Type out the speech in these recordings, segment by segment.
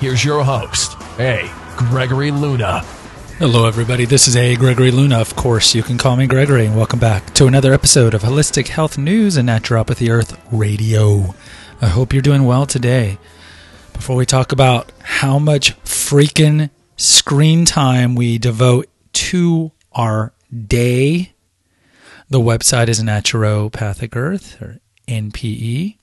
Here's your host, A. Gregory Luna. Hello, everybody. This is A. Gregory Luna. Of course, you can call me Gregory, and welcome back to another episode of Holistic Health News and Naturopathic Earth Radio. I hope you're doing well today. Before we talk about how much freaking screen time we devote to our day, the website is Naturopathic Earth, or NPE.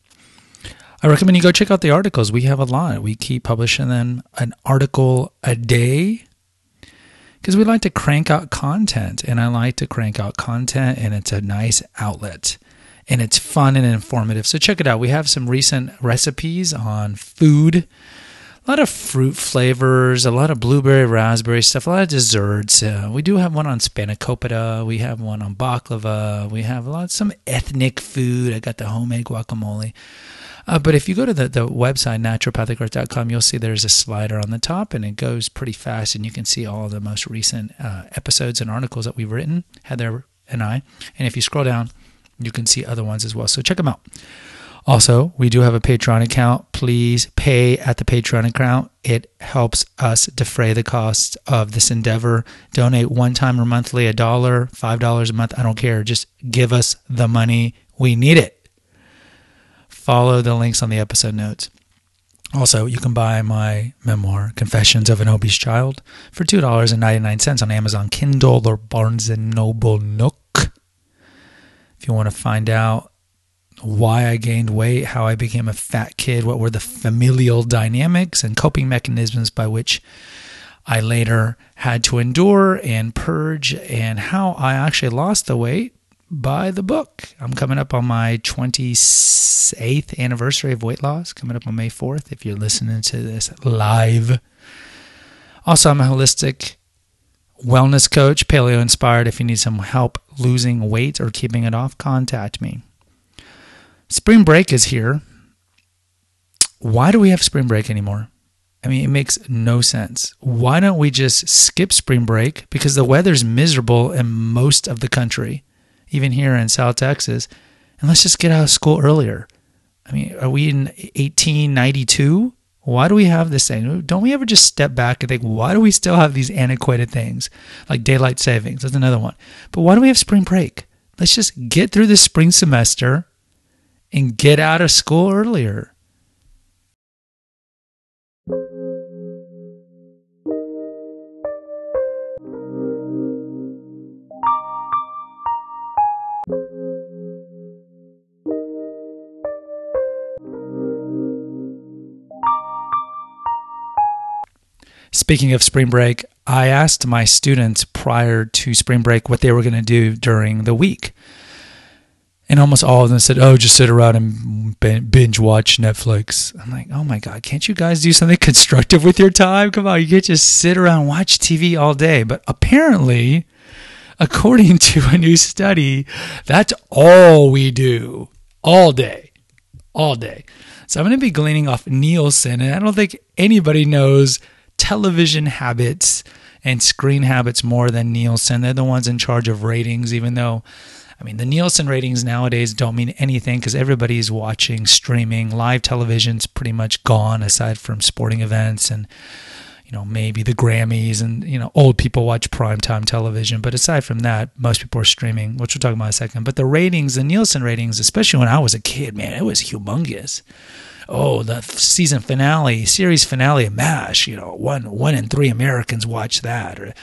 I recommend you go check out the articles. We have a lot. We keep publishing them an article a day because we like to crank out content, and I like to crank out content, and it's a nice outlet and it's fun and informative. So check it out. We have some recent recipes on food, a lot of fruit flavors, a lot of blueberry, raspberry stuff, a lot of desserts. Uh, we do have one on spanakopita. We have one on baklava. We have a lot some ethnic food. I got the homemade guacamole. Uh, but if you go to the, the website, naturopathicearth.com, you'll see there's a slider on the top and it goes pretty fast and you can see all the most recent uh, episodes and articles that we've written, Heather and I. And if you scroll down, you can see other ones as well. So check them out. Also, we do have a Patreon account. Please pay at the Patreon account. It helps us defray the costs of this endeavor. Donate one time or monthly, a dollar, five dollars a month. I don't care. Just give us the money. We need it follow the links on the episode notes. Also, you can buy my memoir, Confessions of an Obese Child, for $2.99 on Amazon Kindle or Barnes & Noble Nook. If you want to find out why I gained weight, how I became a fat kid, what were the familial dynamics and coping mechanisms by which I later had to endure and purge, and how I actually lost the weight, buy the book. I'm coming up on my 28th anniversary of weight loss, coming up on May 4th, if you're listening to this live. Also, I'm a holistic wellness coach, paleo inspired. If you need some help losing weight or keeping it off, contact me. Spring break is here. Why do we have spring break anymore? I mean, it makes no sense. Why don't we just skip spring break? Because the weather's miserable in most of the country even here in South Texas, and let's just get out of school earlier. I mean, are we in 1892? Why do we have this thing? Don't we ever just step back and think, why do we still have these antiquated things like daylight savings? That's another one. But why do we have spring break? Let's just get through the spring semester and get out of school earlier. Speaking of spring break, I asked my students prior to spring break what they were going to do during the week. And almost all of them said, Oh, just sit around and binge watch Netflix. I'm like, Oh my God, can't you guys do something constructive with your time? Come on, you can't just sit around and watch TV all day. But apparently, according to a new study, that's all we do all day. All day. So I'm going to be gleaning off Nielsen, and I don't think anybody knows television habits and screen habits more than Nielsen. They're the ones in charge of ratings, even though, I mean, the Nielsen ratings nowadays don't mean anything because everybody's watching streaming. Live television's pretty much gone aside from sporting events and, you know, maybe the Grammys and, you know, old people watch primetime television. But aside from that, most people are streaming, which we'll talk about in a second. But the ratings, the Nielsen ratings, especially when I was a kid, man, it was humongous oh, the season finale, series finale of MASH, you know, one one in three Americans watch that, or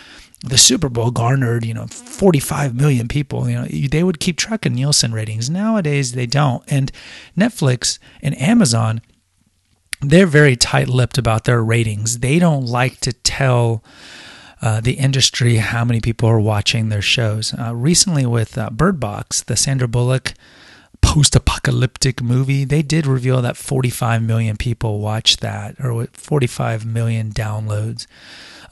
the Super Bowl garnered, you know, 45 million people. You know, they would keep track of Nielsen ratings. Nowadays, they don't. And Netflix and Amazon, they're very tight-lipped about their ratings. They don't like to tell. Uh, the industry, how many people are watching their shows. Uh, recently, with uh, Bird Box, the Sandra Bullock post apocalyptic movie. They did reveal that 45 million people watched that, or 45 million downloads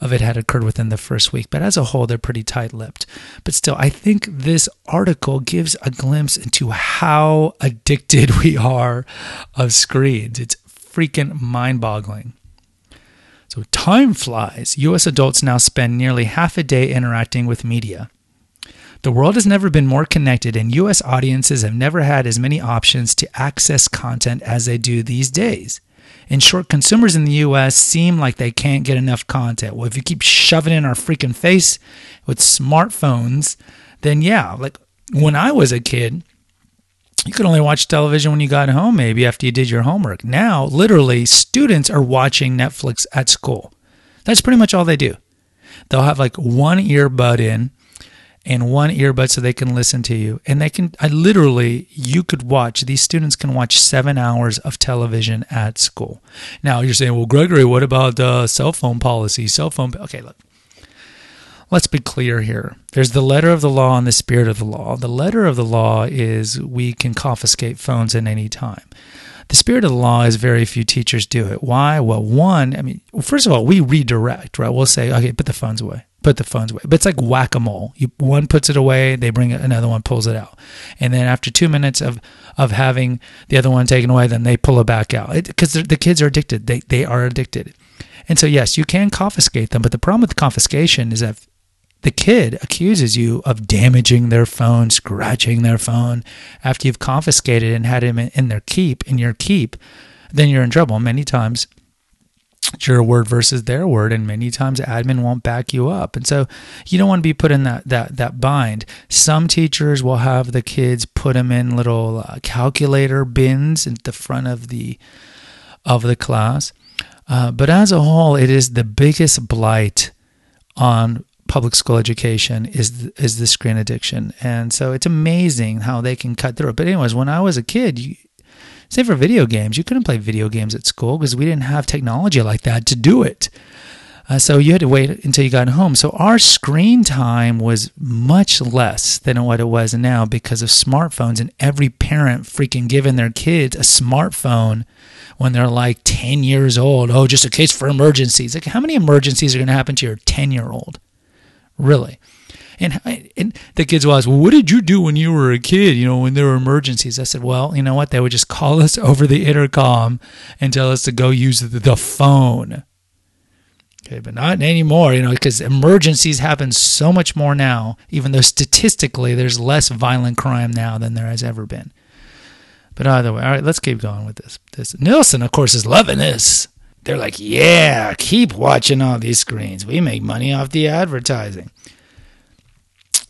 of it had occurred within the first week. But as a whole, they're pretty tight lipped. But still, I think this article gives a glimpse into how addicted we are of screens. It's freaking mind boggling. So time flies. US adults now spend nearly half a day interacting with media. The world has never been more connected, and US audiences have never had as many options to access content as they do these days. In short, consumers in the US seem like they can't get enough content. Well, if you keep shoving in our freaking face with smartphones, then yeah, like when I was a kid, you could only watch television when you got home, maybe after you did your homework. Now, literally, students are watching Netflix at school. That's pretty much all they do. They'll have like one earbud in and one earbud so they can listen to you. And they can, I literally, you could watch, these students can watch seven hours of television at school. Now, you're saying, well, Gregory, what about uh, cell phone policy? Cell phone, okay, look. Let's be clear here. There's the letter of the law and the spirit of the law. The letter of the law is we can confiscate phones at any time. The spirit of the law is very few teachers do it. Why? Well, one, I mean, first of all, we redirect, right? We'll say, okay, put the phones away put the phones away. But it's like whack a mole. One puts it away, they bring it, another one pulls it out, and then after two minutes of of having the other one taken away, then they pull it back out because the kids are addicted. They they are addicted, and so yes, you can confiscate them. But the problem with confiscation is that the kid accuses you of damaging their phone, scratching their phone after you've confiscated and had him in their keep, in your keep, then you're in trouble. Many times, your word versus their word, and many times admin won't back you up. And so you don't want to be put in that that that bind. Some teachers will have the kids put them in little uh, calculator bins at the front of the of the class. Uh, but as a whole, it is the biggest blight on public school education is is the screen addiction, and so it's amazing how they can cut through it. But anyways, when I was a kid, you, say for video games, you couldn't play video games at school because we didn't have technology like that to do it. Uh, so you had to wait until you got home. So our screen time was much less than what it was now because of smartphones and every parent freaking giving their kids a smartphone when they're like 10 years old. Oh, just a case for emergencies. Like how many emergencies are going to happen to your 10 year old? Really? And, and the kids will ask, well, what did you do when you were a kid? You know, when there were emergencies? I said, well, you know what? They would just call us over the intercom and tell us to go use the, phone. Okay, but not anymore, you know, because emergencies happen so much more now, even though statistically there's less violent crime now than there has ever been. But either way, all right, let's keep going with this. This Nielsen, of course, is loving this. They're like, yeah, keep watching all these screens. We make money off the advertising.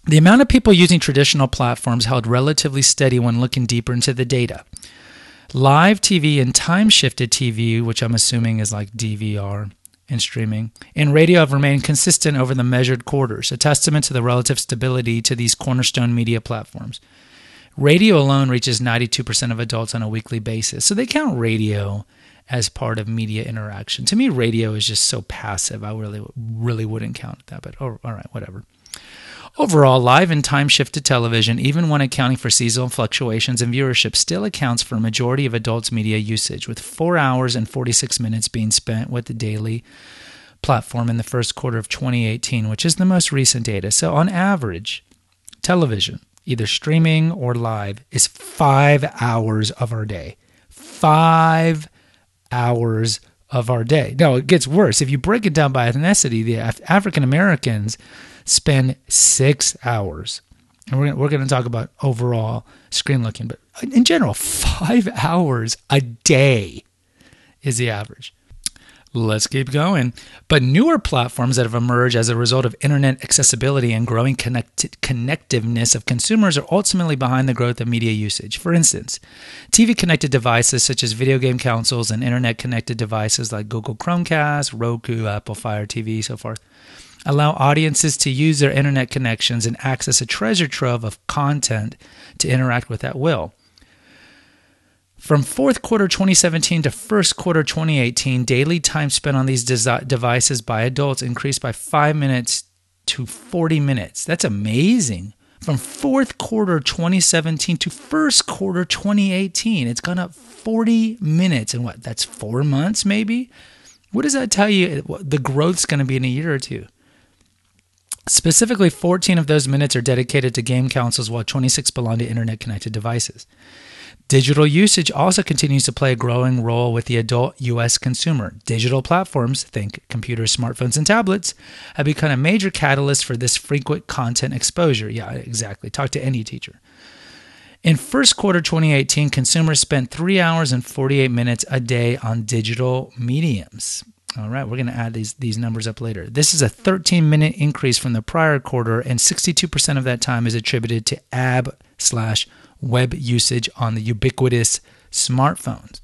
The amount of people using traditional platforms held relatively steady when looking deeper into the data. Live TV and time shifted TV, which I'm assuming is like DVR and streaming, and radio have remained consistent over the measured quarters, a testament to the relative stability to these cornerstone media platforms. Radio alone reaches 92% of adults on a weekly basis, so they count radio as part of media interaction. To me, radio is just so passive. I really, really wouldn't count that, but oh, all right, whatever. Overall, live and time shifted television, even when accounting for seasonal fluctuations in viewership, still accounts for a majority of adults' media usage, with 4 hours and 46 minutes being spent with the daily platform in the first quarter of 2018, which is the most recent data. So, on average, television, either streaming or live, is five hours of our day. Five hours of our day. Now, it gets worse. If you break it down by ethnicity, the African Americans spend six hours. And we're, we're going to talk about overall screen looking, but in general, five hours a day is the average. Let's keep going. But newer platforms that have emerged as a result of internet accessibility and growing connect- connectiveness of consumers are ultimately behind the growth of media usage. For instance, TV connected devices such as video game consoles and internet connected devices like Google Chromecast, Roku, Apple Fire TV, so forth allow audiences to use their internet connections and access a treasure trove of content to interact with at will. From fourth quarter 2017 to first quarter 2018, daily time spent on these desi- devices by adults increased by five minutes to 40 minutes. That's amazing. from fourth quarter 2017 to first quarter 2018. It's gone up 40 minutes in what? That's four months, maybe? What does that tell you the growth's going to be in a year or two? Specifically, 14 of those minutes are dedicated to game consoles, while 26 belong to internet connected devices. Digital usage also continues to play a growing role with the adult U.S. consumer. Digital platforms, think computers, smartphones, and tablets, have become a major catalyst for this frequent content exposure. Yeah, exactly. Talk to any teacher. In first quarter 2018, consumers spent 3 hours and 48 minutes a day on digital mediums. All right, we're going to add these these numbers up later. This is a 13 minute increase from the prior quarter, and 62% of that time is attributed to app slash web usage on the ubiquitous smartphones.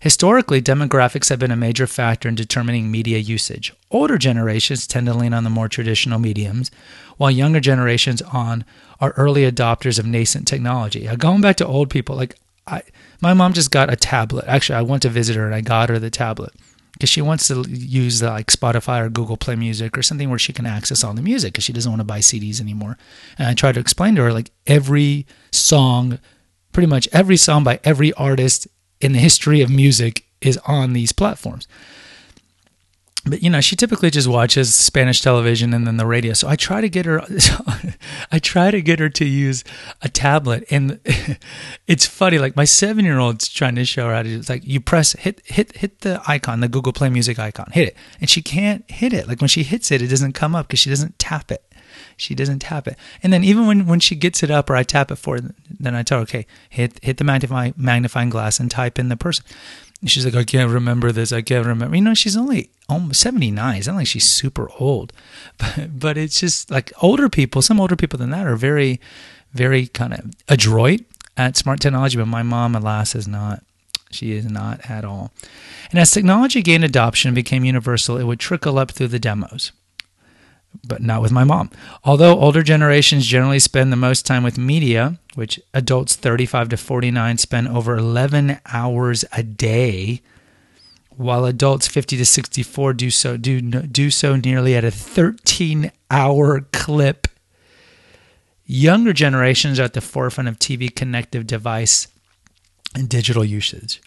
Historically, demographics have been a major factor in determining media usage. Older generations tend to lean on the more traditional mediums, while younger generations on are early adopters of nascent technology. Going back to old people, like I, my mom just got a tablet. Actually, I went to visit her and I got her the tablet because she wants to use the, like Spotify or Google Play Music or something where she can access all the music because she doesn't want to buy CDs anymore. And I tried to explain to her like every song, pretty much every song by every artist in the history of music is on these platforms but you know she typically just watches spanish television and then the radio. So i try to get her i try to get her to use a tablet. And it's funny like my seven year old's trying to show her how to it's like you press hit hit hit the icon the google play music icon hit it. And she can't hit it. Like when she hits it it doesn't come up because she doesn't tap it. She doesn't tap it. And then even when when she gets it up or i tap it for her then i tell her okay hit hit the magnifying magnifying glass and type in the person she's like, I can't remember this. I can't remember. You know, she's only almost 79. It's not like she's super old, but, but it's just like older people, some older people than that are very, very kind of adroit at smart technology. But my mom, alas, is not. She is not at all. And as technology gained adoption and became universal, it would trickle up through the demos but not with my mom. Although older generations generally spend the most time with media, which adults 35 to 49 spend over 11 hours a day, while adults 50 to 64 do so do do so nearly at a 13 hour clip. Younger generations are at the forefront of TV connective device and digital usage.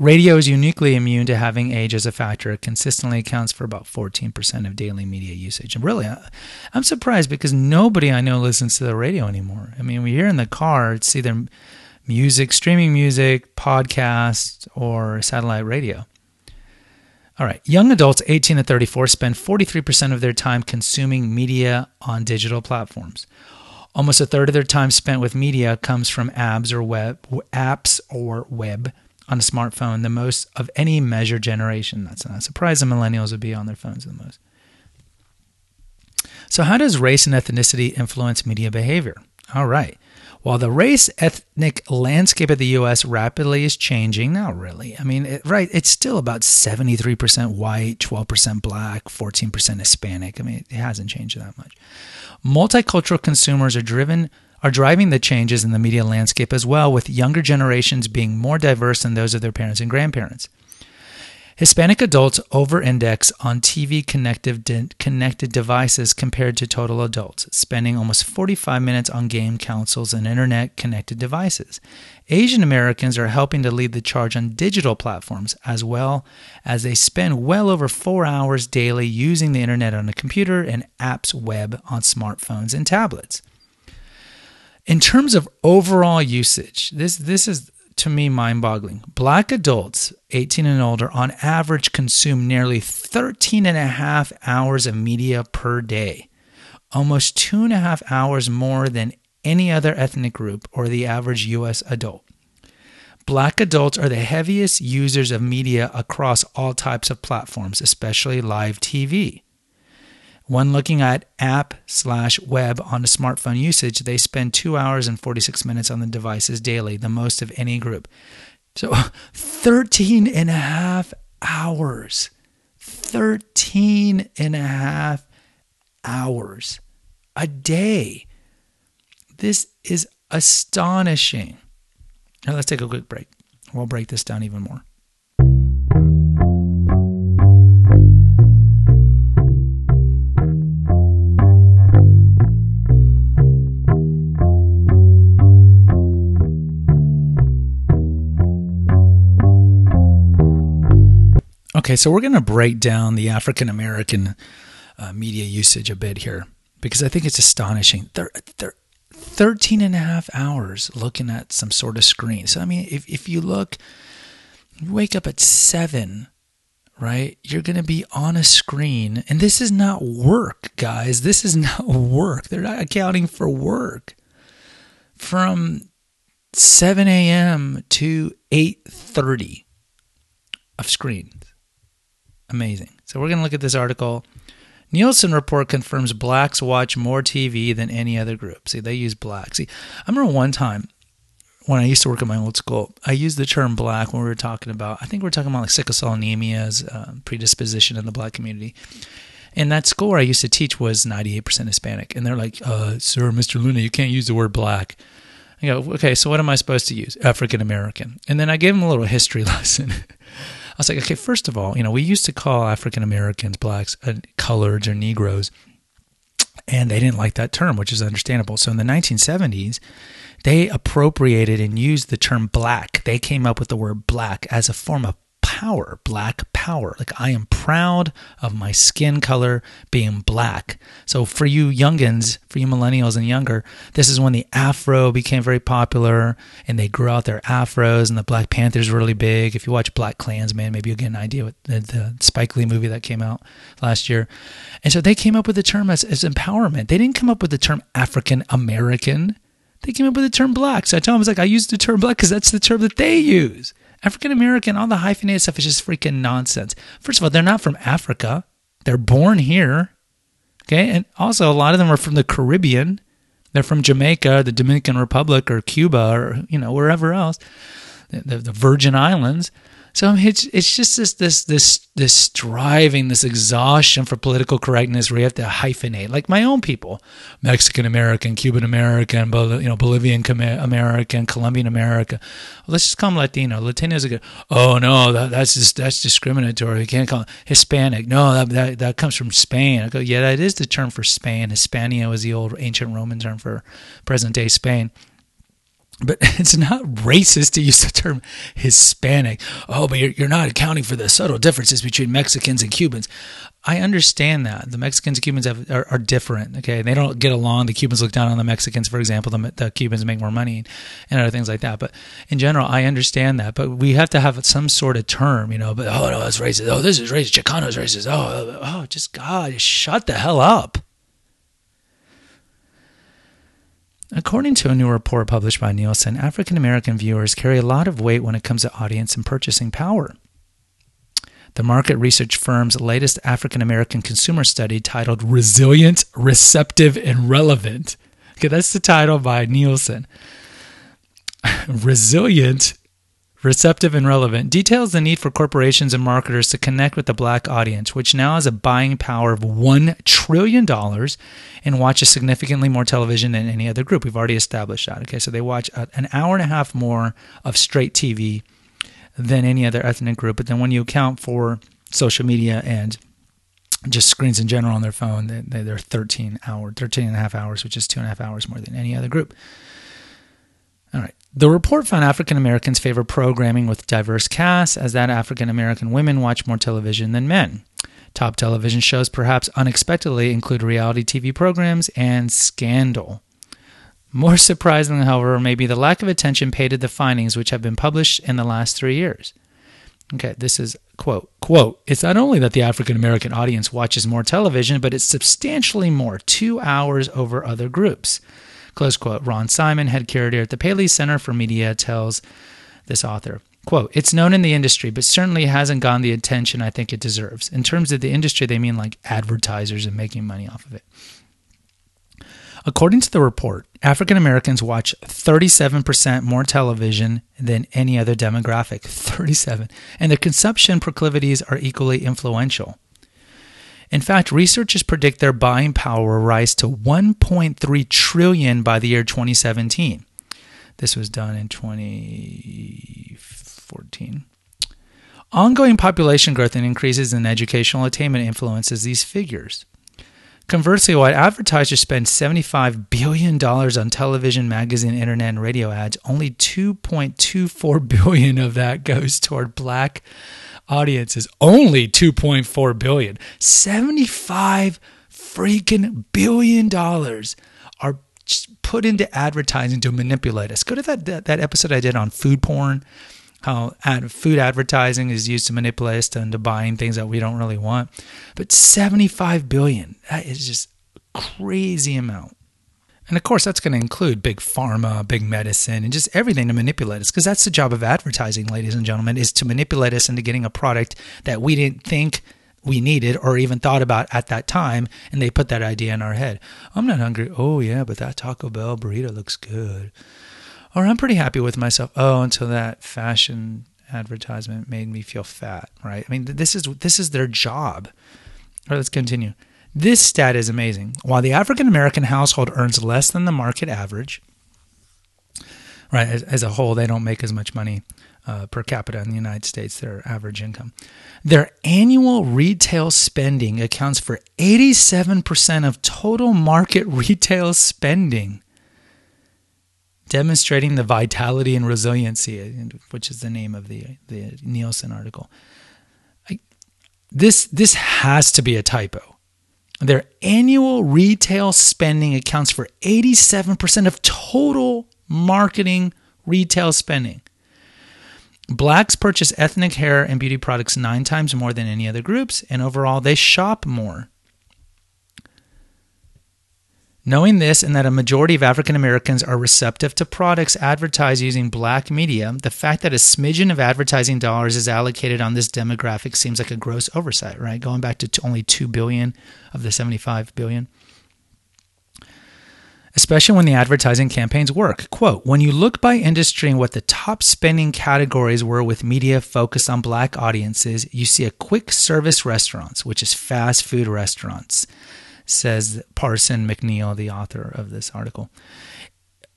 Radio is uniquely immune to having age as a factor. It consistently accounts for about 14% of daily media usage. And really, I'm surprised because nobody I know listens to the radio anymore. I mean, we hear in the car, it's either music, streaming music, podcast, or satellite radio. All right, young adults 18 to 34 spend 43% of their time consuming media on digital platforms. Almost a third of their time spent with media comes from apps or web apps or web on a smartphone the most of any measure generation. That's not a surprise the millennials would be on their phones the most. So, how does race and ethnicity influence media behavior? All right. While the race ethnic landscape of the US rapidly is changing, not really. I mean, it, right, it's still about 73% white, 12% black, 14% Hispanic. I mean, it hasn't changed that much. Multicultural consumers are driven are driving the changes in the media landscape as well, with younger generations being more diverse than those of their parents and grandparents. Hispanic adults over index on TV connected, connected devices compared to total adults, spending almost 45 minutes on game consoles and internet connected devices. Asian Americans are helping to lead the charge on digital platforms as well as they spend well over four hours daily using the internet on a computer and apps web on smartphones and tablets. In terms of overall usage, this this is to me mind-boggling. Black adults 18 and older on average consume nearly 13 and a half hours of media per day, almost two and a half hours more than any other ethnic group or the average U.S. adult. Black adults are the heaviest users of media across all types of platforms, especially live TV. When looking at app slash web on a smartphone usage, they spend two hours and 46 minutes on the devices daily, the most of any group. So 13 and a half hours. 13 and a half hours a day. This is astonishing. Now let's take a quick break. We'll break this down even more. Okay, so we're going to break down the African American uh, media usage a bit here because I think it's astonishing. They're, they're 13 and a half hours looking at some sort of screen. So, I mean, if, if you look, you wake up at 7, right? You're going to be on a screen. And this is not work, guys. This is not work. They're not accounting for work. From 7 a.m. to 8.30 of screens. Amazing. So we're going to look at this article. Nielsen report confirms blacks watch more TV than any other group. See, they use black. See, I remember one time when I used to work at my old school, I used the term black when we were talking about, I think we are talking about like sickle cell anemia's uh, predisposition in the black community. And that school I used to teach was 98% Hispanic. And they're like, uh, sir, Mr. Luna, you can't use the word black. I go, okay, so what am I supposed to use? African American. And then I gave them a little history lesson. I was like, okay, first of all, you know, we used to call African Americans, blacks, uh, coloreds or Negroes, and they didn't like that term, which is understandable. So in the 1970s, they appropriated and used the term black. They came up with the word black as a form of power, black power. Like I am proud of my skin color being black. So for you youngins, for you millennials and younger, this is when the afro became very popular and they grew out their afros and the Black Panthers were really big. If you watch BlacKkKlansman, maybe you'll get an idea what the, the Spike Lee movie that came out last year. And so they came up with the term as, as empowerment. They didn't come up with the term African American. They came up with the term black. So I told them, I was like, I use the term black because that's the term that they use. African American, all the hyphenated stuff is just freaking nonsense. First of all, they're not from Africa. They're born here. Okay. And also, a lot of them are from the Caribbean. They're from Jamaica, the Dominican Republic, or Cuba, or, you know, wherever else, the, the Virgin Islands. So um, it's it's just this this this this striving, this exhaustion for political correctness, where you have to hyphenate, like my own people, Mexican American, Cuban American, you know, Bolivian American, Colombian American. Let's just call them Latino. Latinos are good. Oh no, that, that's just that's discriminatory. You can't call them Hispanic. No, that, that that comes from Spain. I go, yeah, that is the term for Spain. Hispania was the old ancient Roman term for present day Spain. But it's not racist to use the term Hispanic. Oh, but you're, you're not accounting for the subtle differences between Mexicans and Cubans. I understand that the Mexicans and Cubans have, are, are, different. Okay, they don't get along. The Cubans look down on the Mexicans, for example. The, the, Cubans make more money and other things like that. But in general, I understand that. But we have to have some sort of term, you know. But oh no, that's racist. Oh, this is racist. Chicano's racist. Oh, oh, oh, just God, shut the hell up. According to a new report published by Nielsen, African American viewers carry a lot of weight when it comes to audience and purchasing power. The market research firm's latest African American consumer study, titled Resilient, Receptive, and Relevant. Okay, that's the title by Nielsen. Resilient, receptive and relevant, details the need for corporations and marketers to connect with the black audience, which now has a buying power of $1 trillion and watches significantly more television than any other group. We've already established that. Okay, so they watch an hour and a half more of straight TV than any other ethnic group. But then when you account for social media and just screens in general on their phone, they, they're 13 hours, 13 and a half hours, which is two and a half hours more than any other group. The report found African Americans favor programming with diverse casts, as that African American women watch more television than men. Top television shows, perhaps unexpectedly, include reality TV programs and scandal. More surprisingly, however, may be the lack of attention paid to the findings which have been published in the last three years. Okay, this is quote quote. It's not only that the African American audience watches more television, but it's substantially more, two hours over other groups. Close quote. Ron Simon, head curator at the Paley Center for Media, tells this author. Quote, it's known in the industry, but certainly hasn't gotten the attention I think it deserves. In terms of the industry, they mean like advertisers and making money off of it. According to the report, African Americans watch 37% more television than any other demographic. 37. And their consumption proclivities are equally influential. In fact, researchers predict their buying power will rise to 1.3 trillion by the year 2017. This was done in 2014. Ongoing population growth and increases in educational attainment influences these figures. Conversely, while advertisers spend $75 billion on television, magazine, internet, and radio ads, only 2.24 billion of that goes toward black audience is only 2.4 billion. 75 freaking billion dollars are put into advertising to manipulate us. Go to that, that, that episode I did on food porn, how ad, food advertising is used to manipulate us into buying things that we don't really want. But 75 billion, that is just crazy amount. And of course, that's going to include big pharma, big medicine, and just everything to manipulate us. Because that's the job of advertising, ladies and gentlemen, is to manipulate us into getting a product that we didn't think we needed or even thought about at that time. And they put that idea in our head. I'm not hungry. Oh, yeah, but that Taco Bell burrito looks good. Or I'm pretty happy with myself. Oh, until that fashion advertisement made me feel fat, right? I mean, this is this is their job. All right, let's continue. This stat is amazing. While the African American household earns less than the market average, right, as, as, a whole, they don't make as much money uh, per capita in the United States, their average income. Their annual retail spending accounts for 87% of total market retail spending, demonstrating the vitality and resiliency, which is the name of the, the Nielsen article. I, this, this has to be a typo their annual retail spending accounts for 87% of total marketing retail spending. Blacks purchase ethnic hair and beauty products nine times more than any other groups, and overall, they shop more. Knowing this and that a majority of African Americans are receptive to products advertised using black media, the fact that a smidgen of advertising dollars is allocated on this demographic seems like a gross oversight, right? Going back to only 2 billion of the 75 billion. Especially when the advertising campaigns work. Quote, when you look by industry and what the top spending categories were with media focused on black audiences, you see a quick service restaurants, which is fast food restaurants says Pearson-McNeil, the author of this article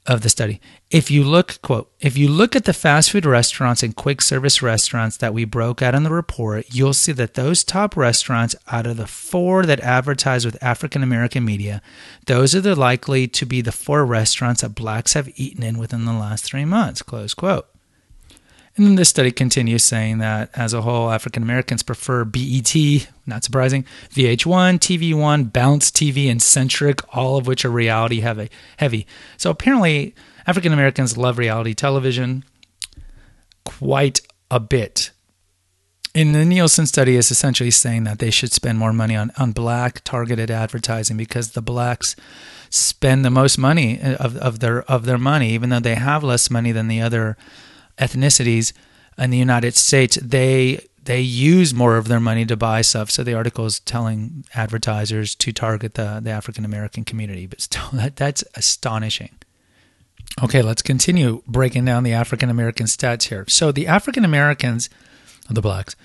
of the study. If you look, quote, if you look at the fast food restaurants and quick service restaurants that we broke out in the report, you'll see that those top restaurants out of the four that advertise with African American media, those are the likely to be the four restaurants that blacks have eaten in within the last three months, close quote. And then this study continues saying that as a whole, African Americans prefer BET, not surprising, VH1, TV1, Bounce TV, and Centric, all of which are reality heavy. heavy. So apparently, African Americans love reality television quite a bit. And the Nielsen study is essentially saying that they should spend more money on, on black targeted advertising because the blacks spend the most money uh, of, of their of their money, even though they have less money than the other ethnicities in the United States, they they use more of their money to buy stuff. So the article is telling advertisers to target the, the African American community, but still that, that's astonishing. Okay, let's continue breaking down the African American stats here. So the African Americans, the blacks,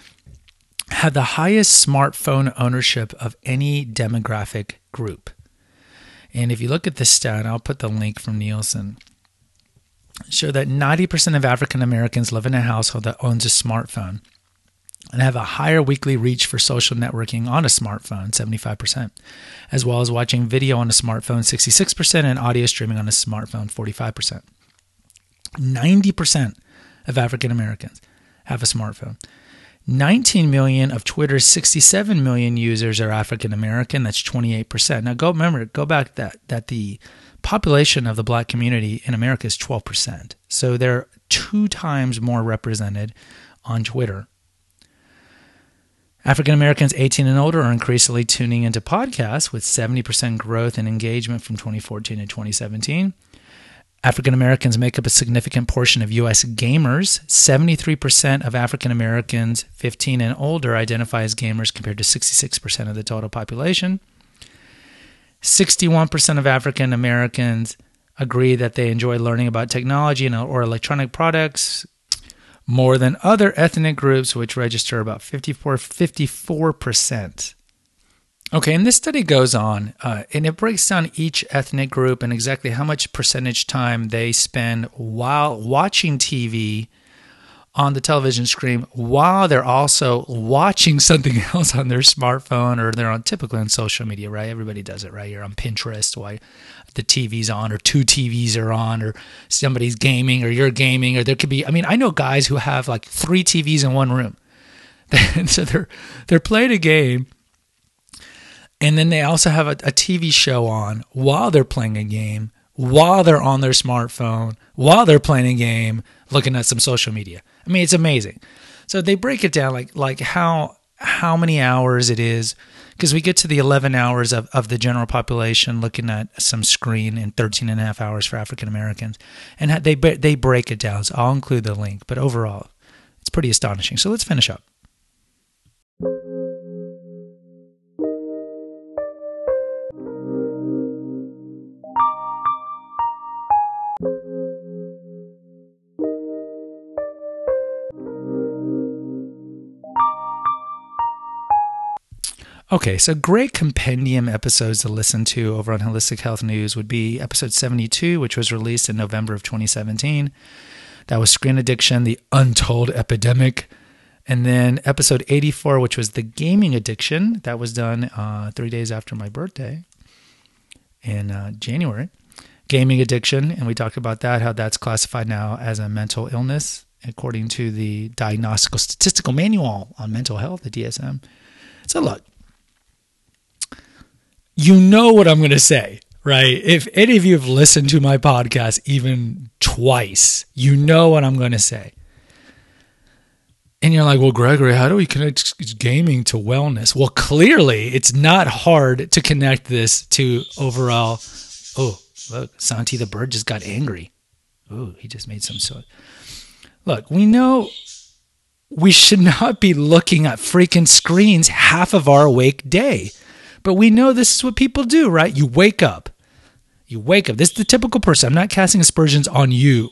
have the highest smartphone ownership of any demographic group. And if you look at this stat, I'll put the link from Nielsen show that 90% of African Americans live in a household that owns a smartphone and have a higher weekly reach for social networking on a smartphone, 75%, as well as watching video on a smartphone, 66%, and audio streaming on a smartphone, 45%. 90% of African Americans have a smartphone. 19 million of Twitter's 67 million users are African American. That's 28%. Now go remember, go back that that the population of the black community in America is 12%. So they're two times more represented on Twitter. African Americans 18 and older are increasingly tuning into podcasts with 70% growth in engagement from 2014 to 2017. African Americans make up a significant portion of U.S. gamers. 73% of African Americans 15 and older identify as gamers compared to 66% of the total population. 61% of African Americans agree that they enjoy learning about technology and, or electronic products more than other ethnic groups, which register about 54, 54%. Okay, and this study goes on uh, and it breaks down each ethnic group and exactly how much percentage time they spend while watching TV on the television screen while they're also watching something else on their smartphone or they're on typically on social media, right? Everybody does it, right? You're on Pinterest while the TV's on or two TVs are on or somebody's gaming or you're gaming or there could be I mean, I know guys who have like three TVs in one room. so they're they're playing a game, and then they also have a, a TV show on while they're playing a game, while they're on their smartphone, while they're playing a game, looking at some social media. I mean, it's amazing. So they break it down like like how how many hours it is because we get to the 11 hours of, of the general population looking at some screen and 13 and a half hours for African Americans. And they, they break it down. So I'll include the link. But overall, it's pretty astonishing. So let's finish up. Okay, so great compendium episodes to listen to over on Holistic Health News would be episode 72, which was released in November of 2017. That was Screen Addiction, the Untold Epidemic. And then episode 84, which was the gaming addiction, that was done uh, three days after my birthday in uh, January. Gaming addiction, and we talked about that, how that's classified now as a mental illness according to the Diagnostical Statistical Manual on Mental Health, the DSM. So, look, you know what I'm going to say, right? If any of you have listened to my podcast even twice, you know what I'm going to say. And you're like, well, Gregory, how do we connect gaming to wellness? Well, clearly, it's not hard to connect this to overall. Oh, look, Santi the bird just got angry. Oh, he just made some sort. Look, we know we should not be looking at freaking screens half of our awake day. But we know this is what people do, right? You wake up. You wake up. This is the typical person. I'm not casting aspersions on you.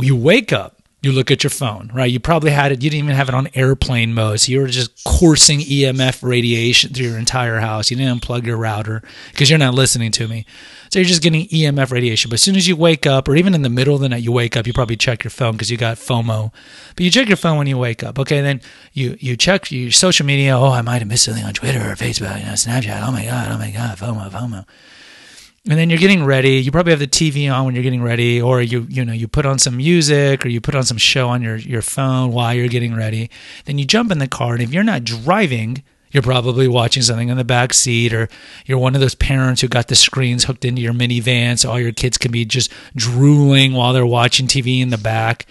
You wake up, you look at your phone, right? You probably had it, you didn't even have it on airplane mode. So you were just coursing EMF radiation through your entire house. You didn't unplug your router because you're not listening to me. So you're just getting EMF radiation. But as soon as you wake up, or even in the middle of the night, you wake up, you probably check your phone because you got FOMO. But you check your phone when you wake up. Okay, then you you check your social media. Oh, I might have missed something on Twitter or Facebook, you know, Snapchat. Oh my God, oh my God, FOMO, FOMO and then you're getting ready. You probably have the tv on when you're getting ready or you you know you put on some music or you put on some show on your your phone while you're getting ready. Then you jump in the car and if you're not driving you're probably watching something in the back seat or you're one of those parents who got the screens hooked into your minivan so all your kids can be just drooling while they're watching tv in the back.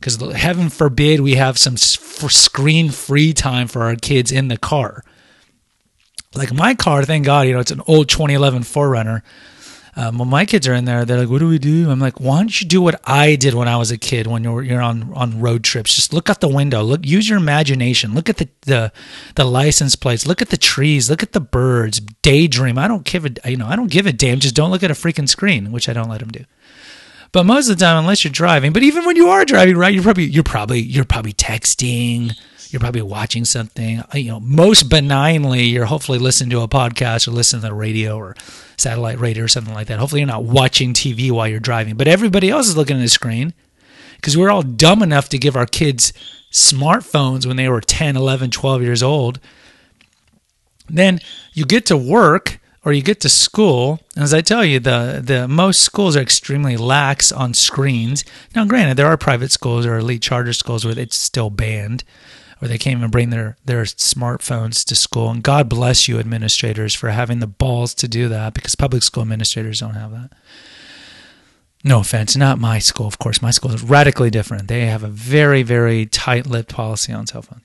Because heaven forbid we have some screen free time for our kids in the car like my car thank god you know it's an old 2011 4runner um, when my kids are in there, they're like, "What do we do?" I'm like, "Why don't you do what I did when I was a kid? When you're you're on on road trips, just look out the window, look, use your imagination, look at the the the license plates, look at the trees, look at the birds, daydream. I don't give a you know I don't give a damn. Just don't look at a freaking screen, which I don't let them do. But most of the time, unless you're driving, but even when you are driving, right, you're probably you're probably you're probably texting you're probably watching something. Uh, you know, most benignly, you're hopefully listening to a podcast or listening to the radio or satellite radio or something like that. Hopefully, you're not watching TV while you're driving, but everybody else is looking at the screen because we're all dumb enough to give our kids smartphones when they were 10, 11, 12 years old. Then you get to work or you get to school, and as I tell you, the the most schools are extremely lax on screens. Now, granted, there are private schools or elite charter schools where it's still banned, where they can't even bring their, their smartphones to school. And God bless you, administrators, for having the balls to do that because public school administrators don't have that. No offense, not my school, of course. My school is radically different. They have a very, very tight lipped policy on cell phones.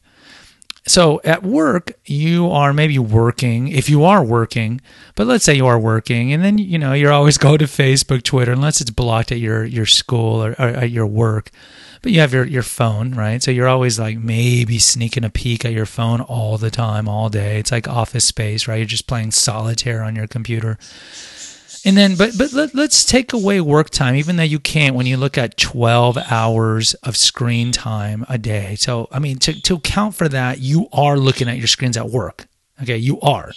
So at work, you are maybe working, if you are working, but let's say you are working, and then, you know, you're always go to Facebook, Twitter, unless it's blocked at your, your school or, or at your work but you have your, your phone, right? So you're always like maybe sneaking a peek at your phone all the time, all day. It's like office space, right? You're just playing solitaire on your computer. And then, but but let, let's take away work time, even though you can't. When you look at twelve hours of screen time a day, so I mean, to to account for that, you are looking at your screens at work. Okay, you are.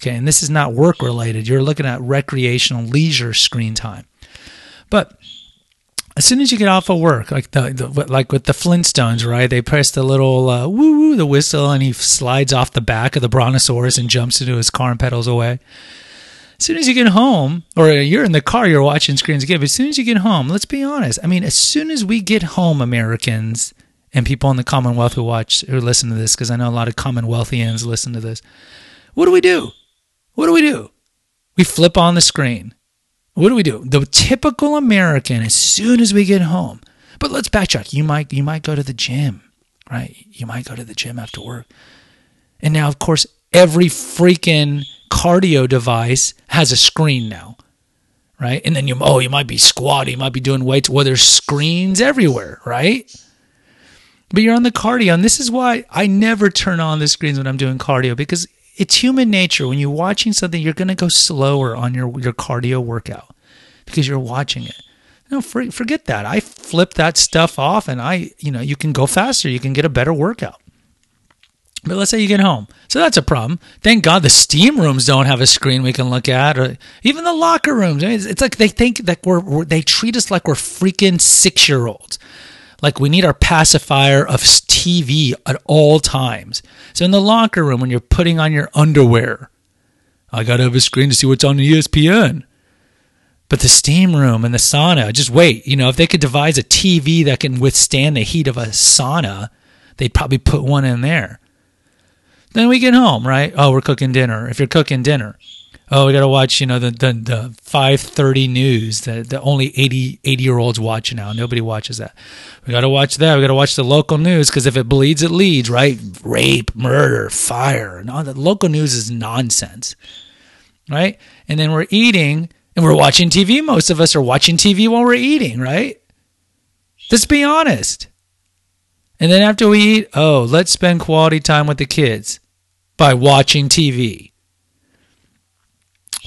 Okay, and this is not work related. You're looking at recreational leisure screen time. But as soon as you get off of work, like the, the like with the Flintstones, right? They press the little uh, woo woo, the whistle, and he slides off the back of the brontosaurus and jumps into his car and pedals away. As soon as you get home, or you're in the car, you're watching screens again. But as soon as you get home, let's be honest. I mean, as soon as we get home, Americans, and people in the Commonwealth who watch who listen to this, because I know a lot of Commonwealthians listen to this. What do we do? What do we do? We flip on the screen. What do we do? The typical American, as soon as we get home, but let's backtrack. You might you might go to the gym, right? You might go to the gym after work. And now, of course, every freaking cardio device has a screen now, right? And then you oh, you might be squatting, you might be doing weights. Well, there's screens everywhere, right? But you're on the cardio, and this is why I never turn on the screens when I'm doing cardio because it's human nature. When you're watching something, you're going to go slower on your your cardio workout because you're watching it. No, forget that. I flip that stuff off, and I, you know, you can go faster. You can get a better workout. But let's say you get home. So that's a problem. Thank God the steam rooms don't have a screen we can look at, or even the locker rooms. I mean, It's like they think that we're, we're they treat us like we're freaking six year olds. Like we need our pacifier of TV at all times. So in the locker room, when you're putting on your underwear, I got to have a screen to see what's on the ESPN. But the steam room and the sauna, just wait. You know, if they could devise a TV that can withstand the heat of a sauna, they'd probably put one in there. Then we get home, right? Oh, we're cooking dinner. If you're cooking dinner, oh, we got to watch, you know, the, the, the 530 news that the only 80, 80 year olds watch now. Nobody watches that. We got to watch that. We got to watch the local news because if it bleeds, it leads, right? Rape, murder, fire. And all the local news is nonsense, right? And then we're eating and we're watching TV. Most of us are watching TV while we're eating, right? Let's be honest. And then after we eat, oh, let's spend quality time with the kids by watching TV.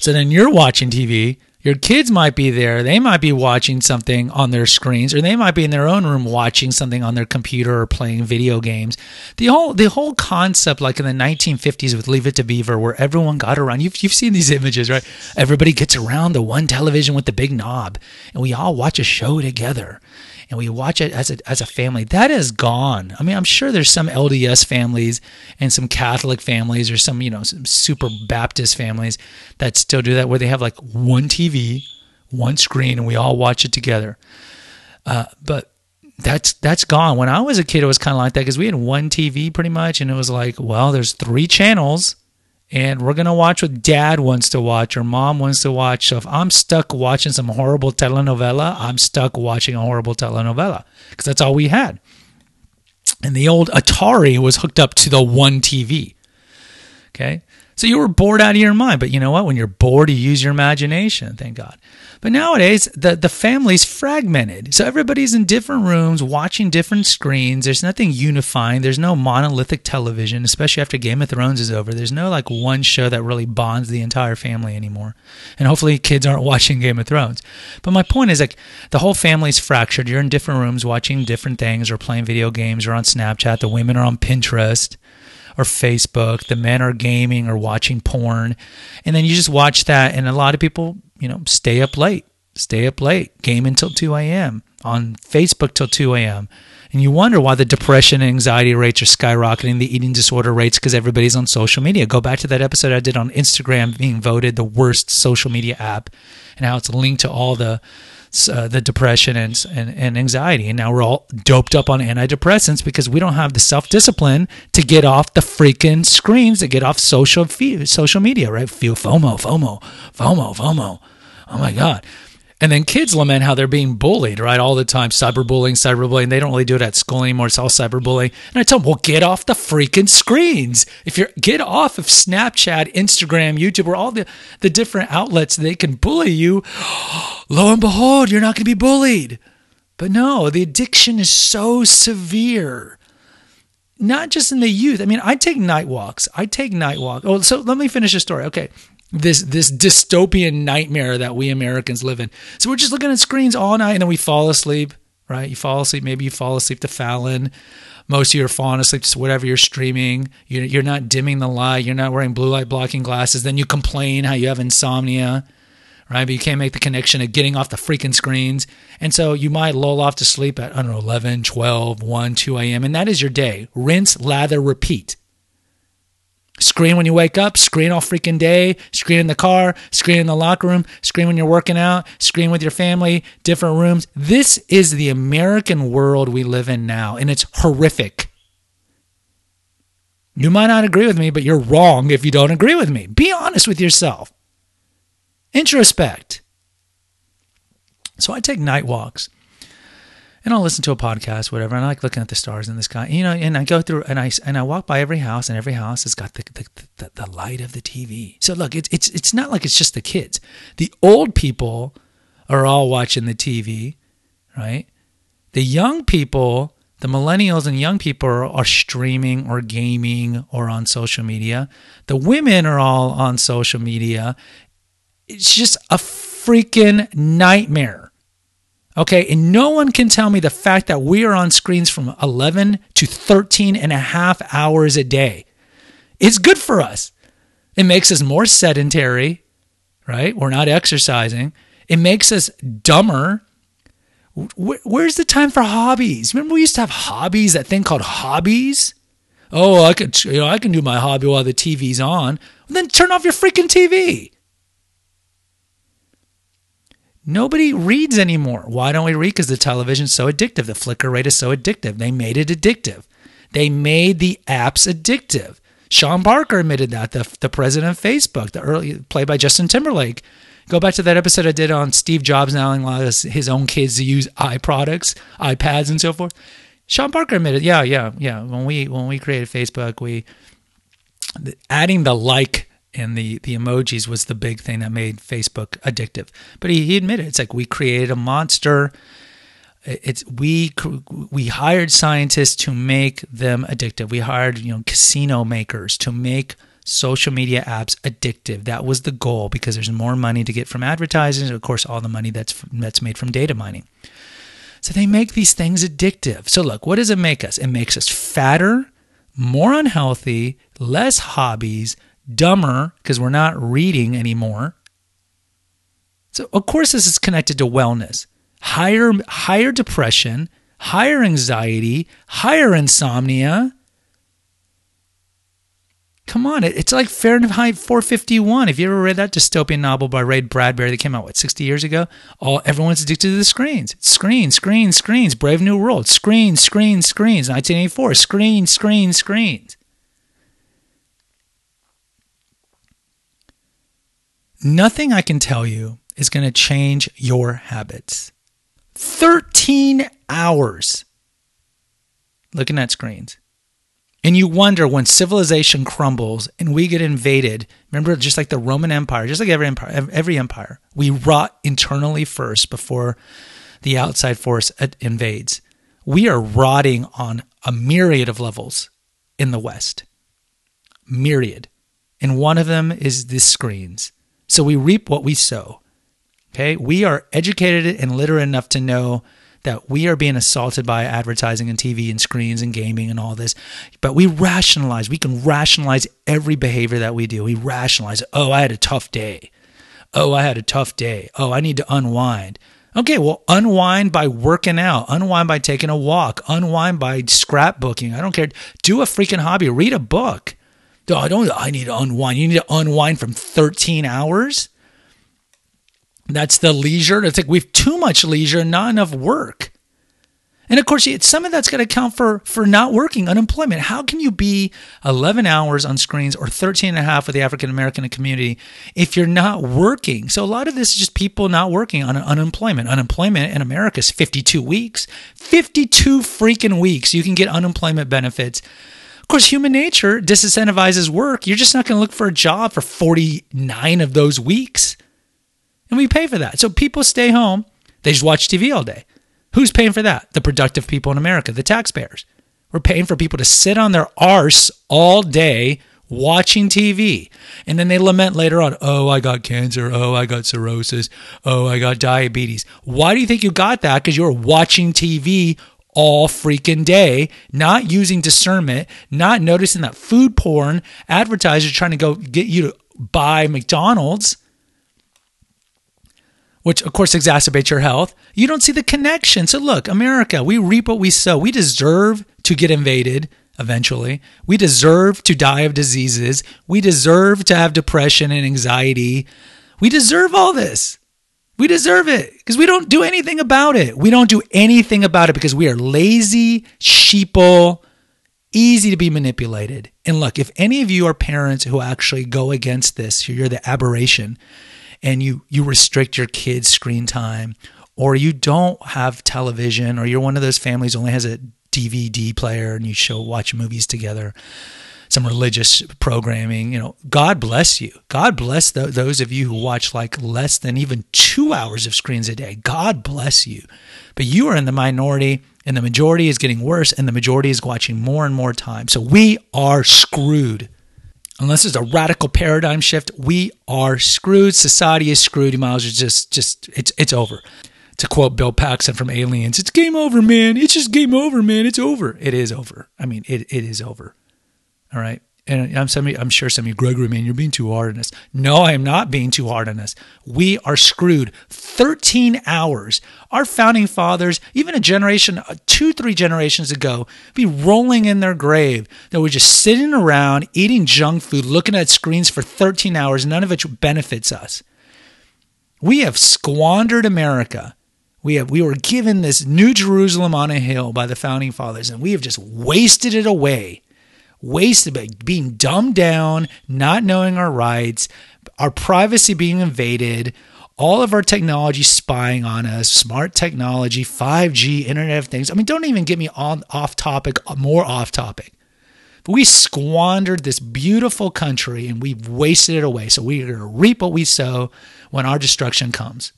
So then you're watching TV. Your kids might be there. They might be watching something on their screens, or they might be in their own room watching something on their computer or playing video games. The whole the whole concept, like in the 1950s with Leave It to Beaver, where everyone got around. You've you've seen these images, right? Everybody gets around the one television with the big knob, and we all watch a show together and we watch it as a, as a family. That is gone. I mean, I'm sure there's some LDS families and some Catholic families or some, you know, some super Baptist families that still do that where they have like one TV, one screen, and we all watch it together. Uh, but that's that's gone. When I was a kid, it was kind of like that because we had one TV pretty much, and it was like, well, there's three channels and we're to watch what dad wants to watch or mom wants to watch. So if I'm stuck watching some horrible telenovela, I'm stuck watching a horrible telenovela because that's all we had. And the old Atari was hooked up to the one TV. Okay. So you were bored out of your mind. But you know what? When you're bored, you use your imagination, thank God. But nowadays, the, the family's fragmented. So everybody's in different rooms watching different screens. There's nothing unifying. There's no monolithic television, especially after Game of Thrones is over. There's no like one show that really bonds the entire family anymore. And hopefully kids aren't watching Game of Thrones. But my point is like the whole family's fractured. You're in different rooms watching different things or playing video games or on Snapchat. The women are on Pinterest or Facebook. The men are gaming or watching porn. And then you just watch that. And a lot of people you know, stay up late, stay up late, game until 2 a.m., on Facebook till 2 a.m. And you wonder why the depression and anxiety rates are skyrocketing, the eating disorder rates, because everybody's on social media. Go back to that episode I did on Instagram being voted the worst social media app and how it's linked to all the uh, the depression and, and, and anxiety. And now we're all doped up on antidepressants because we don't have the self discipline to get off the freaking screens, to get off social social media, right? Feel FOMO, FOMO, FOMO, FOMO. Oh my God. And then kids lament how they're being bullied, right? All the time. Cyberbullying, cyberbullying. They don't really do it at school anymore. It's all cyberbullying. And I tell them, well, get off the freaking screens. If you're, get off of Snapchat, Instagram, YouTube, or all the, the different outlets they can bully you. Lo and behold, you're not going to be bullied. But no, the addiction is so severe. Not just in the youth. I mean, I take night walks. I take night walks. Oh, so let me finish the story. Okay this this dystopian nightmare that we Americans live in. So we're just looking at screens all night and then we fall asleep, right? You fall asleep, maybe you fall asleep to Fallon. Most of you are falling asleep to whatever you're streaming. You're, you're not dimming the light. You're not wearing blue light blocking glasses. Then you complain how you have insomnia, right? But you can't make the connection of getting off the freaking screens. And so you might lull off to sleep at, I don't know, 11, 12, 1, 2 a.m. And that is your day. Rinse, lather, repeat. Screen when you wake up, screen all freaking day, screen in the car, screen in the locker room, screen when you're working out, screen with your family, different rooms. This is the American world we live in now, and it's horrific. You might not agree with me, but you're wrong if you don't agree with me. Be honest with yourself. Introspect. So I take night walks and I'll listen to a podcast, whatever. And I like looking at the stars in the sky, you know. And I go through and I and I walk by every house, and every house has got the the, the, the light of the TV. So look, it's it's it's not like it's just the kids. The old people are all watching the TV, right? The young people, the millennials and young people are, are streaming or gaming or on social media. The women are all on social media. It's just a freaking nightmare. Okay, and no one can tell me the fact that we are on screens from 11 to 13 and a half hours a day. It's good for us. It makes us more sedentary, right? We're not exercising. It makes us dumber. Where's the time for hobbies? Remember we used to have hobbies, that thing called hobbies? Oh, I could you know, I can do my hobby while the TV's on. Well, then turn off your freaking TV. Nobody reads anymore. Why don't we read? Because the television's so addictive. The flicker rate is so addictive. They made it addictive. They made the apps addictive. Sean Parker admitted that, the, the president of Facebook, the early played by Justin Timberlake. Go back to that episode I did on Steve Jobs now allowing his own kids to use iProducts, iPads, and so forth. Sean Parker admitted, yeah, yeah, yeah. When we when we created Facebook, we adding the like and the the emojis was the big thing that made Facebook addictive. But he, he admitted it's like we created a monster. It's we we hired scientists to make them addictive. We hired you know casino makers to make social media apps addictive. That was the goal because there's more money to get from advertising. And of course, all the money that's that's made from data mining. So they make these things addictive. So look, what does it make us? It makes us fatter, more unhealthy, less hobbies, dumber because we're not reading anymore. So of course this is connected to wellness. Higher higher depression, higher anxiety, higher insomnia. Come on, it's like Fahrenheit 451. Have you ever read that dystopian novel by Ray Bradbury that came out what 60 years ago? All everyone's addicted to the screens. Screens, screens, screens. Brave New World. Screens, screens, screens. 1984. Screens, screens, screens. Nothing I can tell you is going to change your habits. 13 hours looking at screens. And you wonder when civilization crumbles and we get invaded. Remember, just like the Roman Empire, just like every empire, every empire, we rot internally first before the outside force invades. We are rotting on a myriad of levels in the West. Myriad. And one of them is the screens. So we reap what we sow. Okay. We are educated and literate enough to know that we are being assaulted by advertising and TV and screens and gaming and all this. But we rationalize, we can rationalize every behavior that we do. We rationalize, oh, I had a tough day. Oh, I had a tough day. Oh, I need to unwind. Okay, well, unwind by working out, unwind by taking a walk, unwind by scrapbooking. I don't care. Do a freaking hobby, read a book. I don't. I need to unwind. You need to unwind from 13 hours. That's the leisure. It's like we've too much leisure, not enough work. And of course, some of that's got to count for for not working, unemployment. How can you be 11 hours on screens or 13 and a half with the African American community if you're not working? So a lot of this is just people not working on unemployment. Unemployment in America is 52 weeks. 52 freaking weeks. You can get unemployment benefits of course, human nature disincentivizes work. You're just not going to look for a job for 49 of those weeks. And we pay for that. So people stay home, they just watch TV all day. Who's paying for that? The productive people in America, the taxpayers. We're paying for people to sit on their arse all day watching TV. And then they lament later on, oh, I got cancer. Oh, I got cirrhosis. Oh, I got diabetes. Why do you think you got that? Because you were watching TV all freaking day, not using discernment, not noticing that food porn advertisers trying to go get you to buy McDonald's, which of course exacerbates your health. You don't see the connection. So look, America, we reap what we sow. We deserve to get invaded. eventually. We deserve to die of diseases. We deserve to have depression and anxiety. We deserve all this. We deserve it because we don't do anything about it. We don't do anything about it because we are lazy, sheeple, easy to be manipulated. And look, if any of you are parents who actually go against this, you're the aberration and you you restrict your kids' screen time or you don't have television or you're one of those families only has a DVD player and you show watch movies together some religious programming. You know, God bless you. God bless th- those of you who watch like less than even two hours of screens a day. God bless you. But you are in the minority, and the majority is getting worse, and the majority is watching more and more time. So we are screwed. Unless there's a radical paradigm shift, we are screwed. Society is screwed. Miles is just, just, it's, it's over. To quote Bill Paxton from Aliens, it's game over, man. It's just game over, man. It's over. It is over. I mean, it, it is over. All right. And I'm, I'm sure some of you, Gregory, man, you're being too hard on us. No, I am not being too hard on us. We are screwed. 13 hours. Our founding fathers, even a generation, uh, two, three generations ago, be rolling in their grave that we're just sitting around eating junk food, looking at screens for 13 hours, none of which benefits us. We have squandered America. We have we were given this new Jerusalem on a hill by the founding fathers, and we have just wasted it away wasted being dumbed down, not knowing our rights, our privacy being invaded, all of our technology spying on us, smart technology, 5G, Internet of Things. I mean, don't even get me on off topic, uh, more off topic. But we squandered this beautiful country and we've wasted it away. So we're going to reap what we sow when our destruction comes.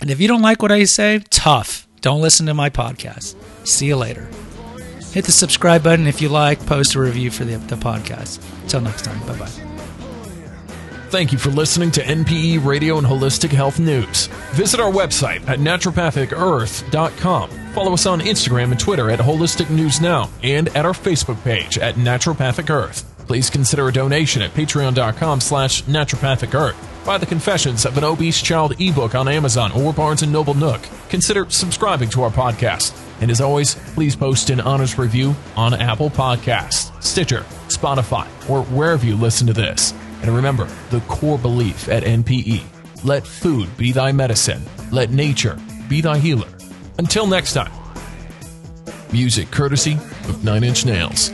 And if you don't like what I say, tough. Don't listen to my podcast. See you later. Hit the subscribe button if you like. Post a review for the, the podcast. Until next time. Bye bye. Thank you for listening to NPE Radio and Holistic Health News. Visit our website at naturopathicearth.com. Follow us on Instagram and Twitter at Holistic News Now and at our Facebook page at Naturopathic Earth. Please consider a donation at patreon.com slash naturopathic earth. Buy the Confessions of an Obese Child ebook on Amazon or Barnes & Noble Nook. Consider subscribing to our podcast. And as always, please post an honest review on Apple Podcasts, Stitcher, Spotify, or wherever you listen to this. And remember the core belief at NPE let food be thy medicine, let nature be thy healer. Until next time, music courtesy of Nine Inch Nails.